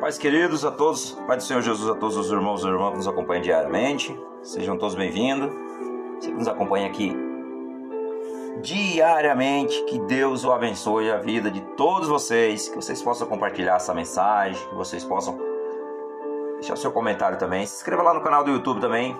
Paz queridos a todos, Pai do Senhor Jesus a todos os irmãos e irmãs que nos acompanham diariamente. Sejam todos bem-vindos. Você que nos acompanha aqui diariamente, que Deus o abençoe a vida de todos vocês, que vocês possam compartilhar essa mensagem, que vocês possam deixar seu comentário também. Se inscreva lá no canal do YouTube também,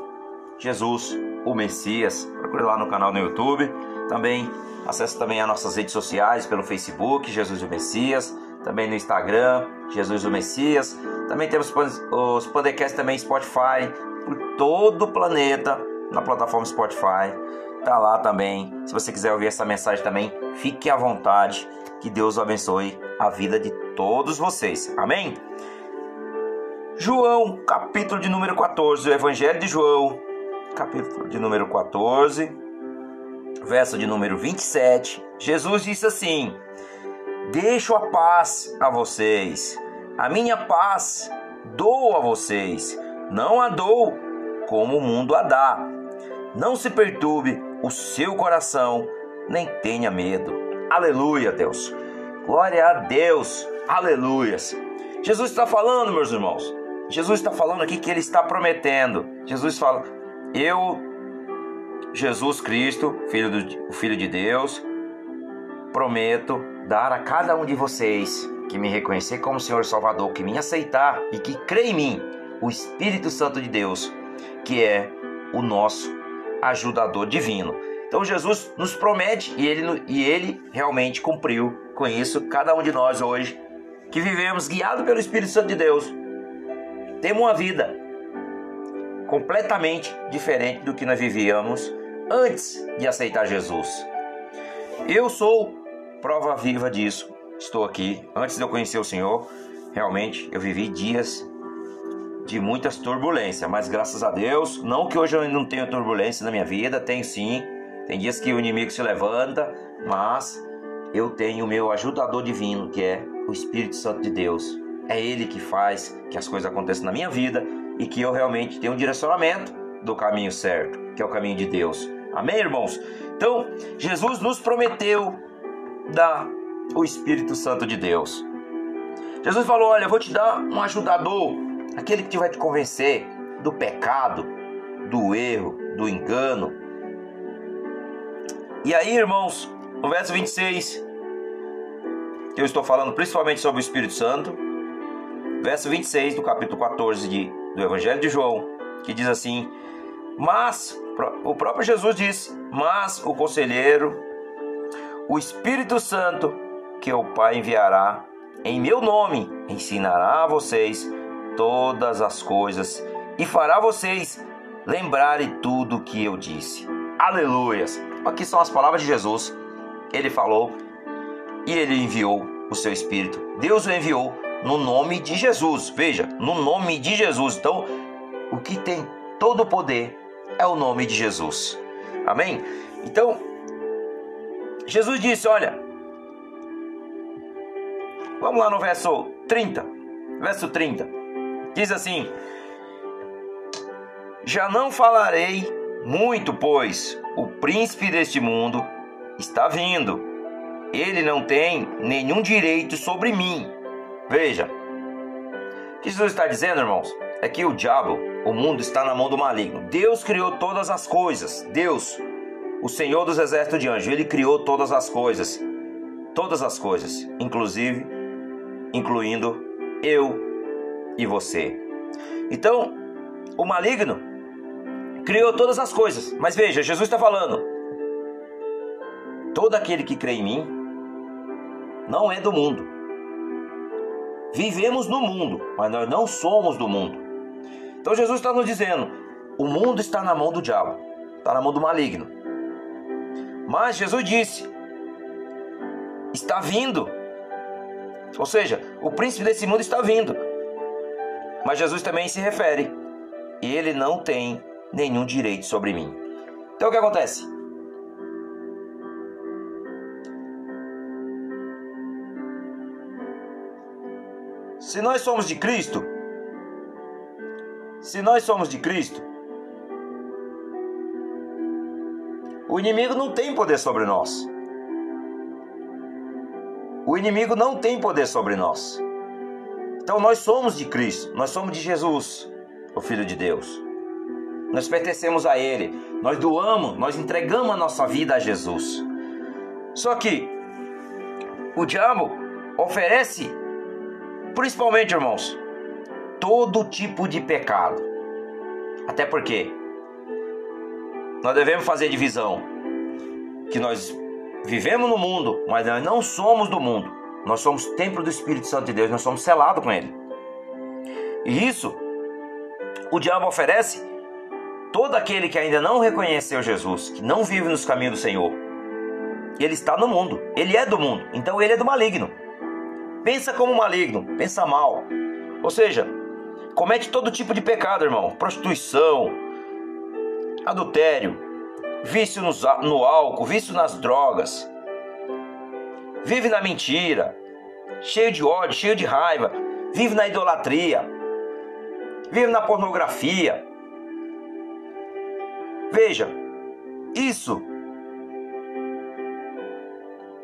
Jesus, o Messias. Procure lá no canal do YouTube. Também acesse também as nossas redes sociais pelo Facebook, Jesus o Messias também no Instagram, Jesus o Messias. Também temos os podcasts também Spotify, por todo o planeta, na plataforma Spotify. Tá lá também. Se você quiser ouvir essa mensagem também, fique à vontade. Que Deus abençoe a vida de todos vocês. Amém? João, capítulo de número 14, o Evangelho de João, capítulo de número 14, verso de número 27. Jesus disse assim: Deixo a paz a vocês. A minha paz dou a vocês. Não a dou como o mundo a dá. Não se perturbe o seu coração, nem tenha medo. Aleluia, Deus. Glória a Deus. Aleluias. Jesus está falando, meus irmãos. Jesus está falando aqui que ele está prometendo. Jesus fala: Eu, Jesus Cristo, filho, do, filho de Deus, prometo dar a cada um de vocês que me reconhecer como Senhor Salvador, que me aceitar e que crê em mim, o Espírito Santo de Deus, que é o nosso ajudador divino. Então Jesus nos promete e ele, e ele realmente cumpriu com isso. Cada um de nós hoje que vivemos guiado pelo Espírito Santo de Deus, temos uma vida completamente diferente do que nós vivíamos antes de aceitar Jesus. Eu sou prova viva disso. Estou aqui. Antes de eu conhecer o Senhor, realmente eu vivi dias de muitas turbulências, mas graças a Deus, não que hoje eu não tenha turbulência na minha vida, tenho sim. Tem dias que o inimigo se levanta, mas eu tenho o meu ajudador divino, que é o Espírito Santo de Deus. É ele que faz que as coisas aconteçam na minha vida e que eu realmente tenho um direcionamento do caminho certo, que é o caminho de Deus. Amém, irmãos? Então, Jesus nos prometeu dar o Espírito Santo de Deus. Jesus falou: Olha, eu vou te dar um ajudador, aquele que vai te convencer do pecado, do erro, do engano. E aí, irmãos, no verso 26, que eu estou falando principalmente sobre o Espírito Santo, verso 26 do capítulo 14 de, do Evangelho de João, que diz assim: Mas, o próprio Jesus disse: Mas o conselheiro, o Espírito Santo que o Pai enviará em meu nome ensinará a vocês todas as coisas e fará vocês lembrarem tudo o que eu disse. Aleluias! Aqui são as palavras de Jesus. Ele falou e ele enviou o seu Espírito. Deus o enviou no nome de Jesus. Veja, no nome de Jesus. Então, o que tem todo o poder é o nome de Jesus. Amém? Então, Jesus disse: Olha, vamos lá no verso 30. Verso 30 diz assim: Já não falarei muito, pois o príncipe deste mundo está vindo. Ele não tem nenhum direito sobre mim. Veja, o que Jesus está dizendo, irmãos, é que o diabo, o mundo está na mão do maligno. Deus criou todas as coisas. Deus o Senhor dos exércitos de anjos, ele criou todas as coisas. Todas as coisas, inclusive incluindo eu e você. Então, o maligno criou todas as coisas. Mas veja, Jesus está falando: todo aquele que crê em mim não é do mundo. Vivemos no mundo, mas nós não somos do mundo. Então Jesus está nos dizendo: o mundo está na mão do diabo, está na mão do maligno. Mas Jesus disse: está vindo. Ou seja, o príncipe desse mundo está vindo. Mas Jesus também se refere: ele não tem nenhum direito sobre mim. Então o que acontece? Se nós somos de Cristo, se nós somos de Cristo, O inimigo não tem poder sobre nós. O inimigo não tem poder sobre nós. Então nós somos de Cristo, nós somos de Jesus, o Filho de Deus. Nós pertencemos a Ele, nós doamos, nós entregamos a nossa vida a Jesus. Só que o diabo oferece, principalmente, irmãos, todo tipo de pecado. Até porque nós devemos fazer divisão que nós vivemos no mundo, mas nós não somos do mundo. Nós somos templo do Espírito Santo de Deus, nós somos selados com Ele. E isso, o diabo oferece todo aquele que ainda não reconheceu Jesus, que não vive nos caminhos do Senhor. Ele está no mundo, ele é do mundo, então ele é do maligno. Pensa como maligno, pensa mal. Ou seja, comete todo tipo de pecado, irmão: prostituição, adultério, vício no álcool, vício nas drogas, vive na mentira, cheio de ódio, cheio de raiva, vive na idolatria, vive na pornografia. Veja, isso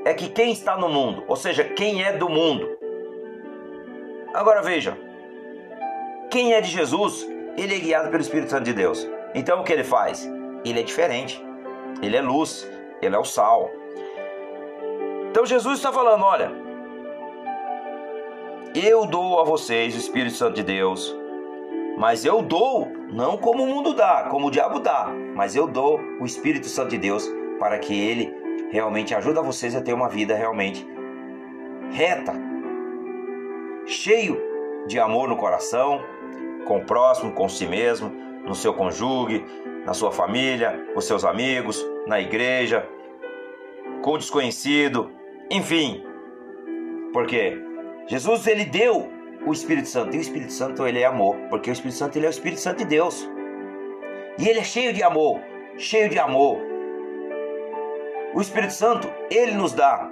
é que quem está no mundo, ou seja, quem é do mundo. Agora veja, quem é de Jesus, ele é guiado pelo Espírito Santo de Deus. Então o que ele faz? Ele é diferente. Ele é luz, ele é o sal. Então Jesus está falando: olha, eu dou a vocês o Espírito Santo de Deus, mas eu dou não como o mundo dá, como o diabo dá, mas eu dou o Espírito Santo de Deus para que ele realmente ajude vocês a ter uma vida realmente reta, cheio de amor no coração, com o próximo, com si mesmo, no seu cônjuge, na sua família, com seus amigos, na igreja, com o desconhecido, enfim, porque Jesus ele deu o Espírito Santo e o Espírito Santo ele é amor, porque o Espírito Santo ele é o Espírito Santo de Deus. E ele é cheio de amor, cheio de amor. O Espírito Santo ele nos dá,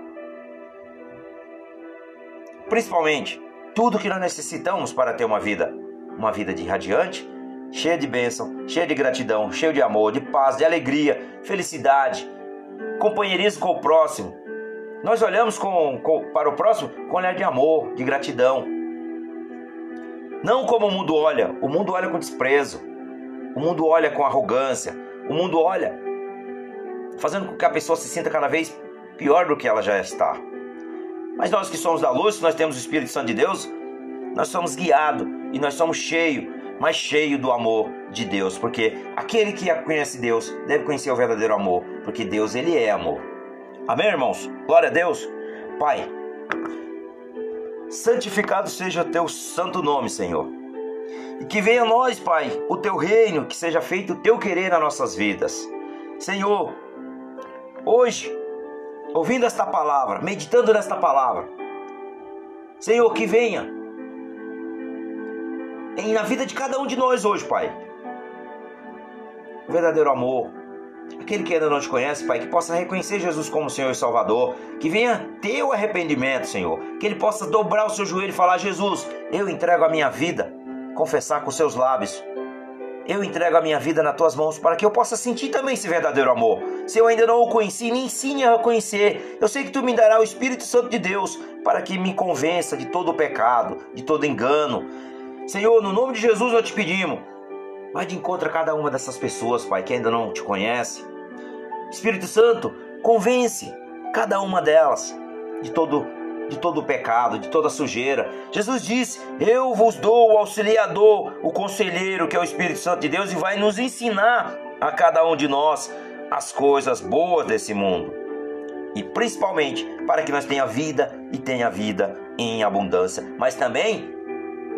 principalmente tudo que nós necessitamos para ter uma vida, uma vida de radiante, cheia de bênção, cheia de gratidão, cheio de amor, de paz, de alegria, felicidade, companheirismo com o próximo, nós olhamos com, com, para o próximo com olhar de amor, de gratidão. Não como o mundo olha. O mundo olha com desprezo. O mundo olha com arrogância. O mundo olha fazendo com que a pessoa se sinta cada vez pior do que ela já está. Mas nós que somos da luz, nós temos o Espírito Santo de Deus, nós somos guiados e nós somos cheios, mas cheios do amor de Deus, porque aquele que conhece Deus deve conhecer o verdadeiro amor, porque Deus ele é amor. Amém, irmãos? Glória a Deus. Pai, santificado seja o teu santo nome, Senhor. E que venha a nós, Pai, o teu reino, que seja feito o teu querer nas nossas vidas. Senhor, hoje, ouvindo esta palavra, meditando nesta palavra, Senhor, que venha na vida de cada um de nós hoje, Pai, o verdadeiro amor, aquele que ainda não te conhece, Pai, que possa reconhecer Jesus como Senhor e Salvador, que venha ter o arrependimento, Senhor, que ele possa dobrar o seu joelho e falar: Jesus, eu entrego a minha vida, confessar com seus lábios. Eu entrego a minha vida nas tuas mãos para que eu possa sentir também esse verdadeiro amor. Se eu ainda não o conheci, me ensine a conhecer. Eu sei que tu me dará o Espírito Santo de Deus para que me convença de todo o pecado, de todo engano. Senhor, no nome de Jesus nós te pedimos, Vai de encontro a cada uma dessas pessoas, Pai, que ainda não te conhece. Espírito Santo, convence cada uma delas de todo de todo o pecado, de toda a sujeira. Jesus disse: Eu vos dou o auxiliador, o conselheiro, que é o Espírito Santo de Deus, e vai nos ensinar a cada um de nós as coisas boas desse mundo. E principalmente para que nós tenha vida e tenha vida em abundância, mas também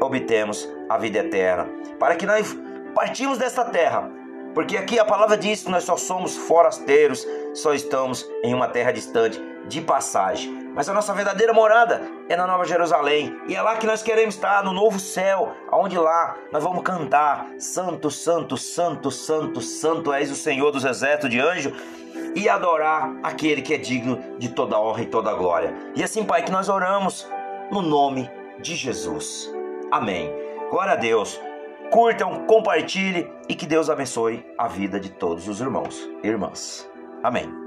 obtemos a vida eterna. Para que nós partimos desta terra, porque aqui a palavra diz que nós só somos forasteiros, só estamos em uma terra distante, de passagem. Mas a nossa verdadeira morada é na Nova Jerusalém, e é lá que nós queremos estar, no novo céu, aonde lá nós vamos cantar: Santo, Santo, Santo, Santo, Santo és o Senhor dos exércitos de anjo, e adorar aquele que é digno de toda honra e toda glória. E assim, Pai, que nós oramos no nome de Jesus. Amém. Glória a Deus curtam, compartilhe e que Deus abençoe a vida de todos os irmãos e irmãs. Amém.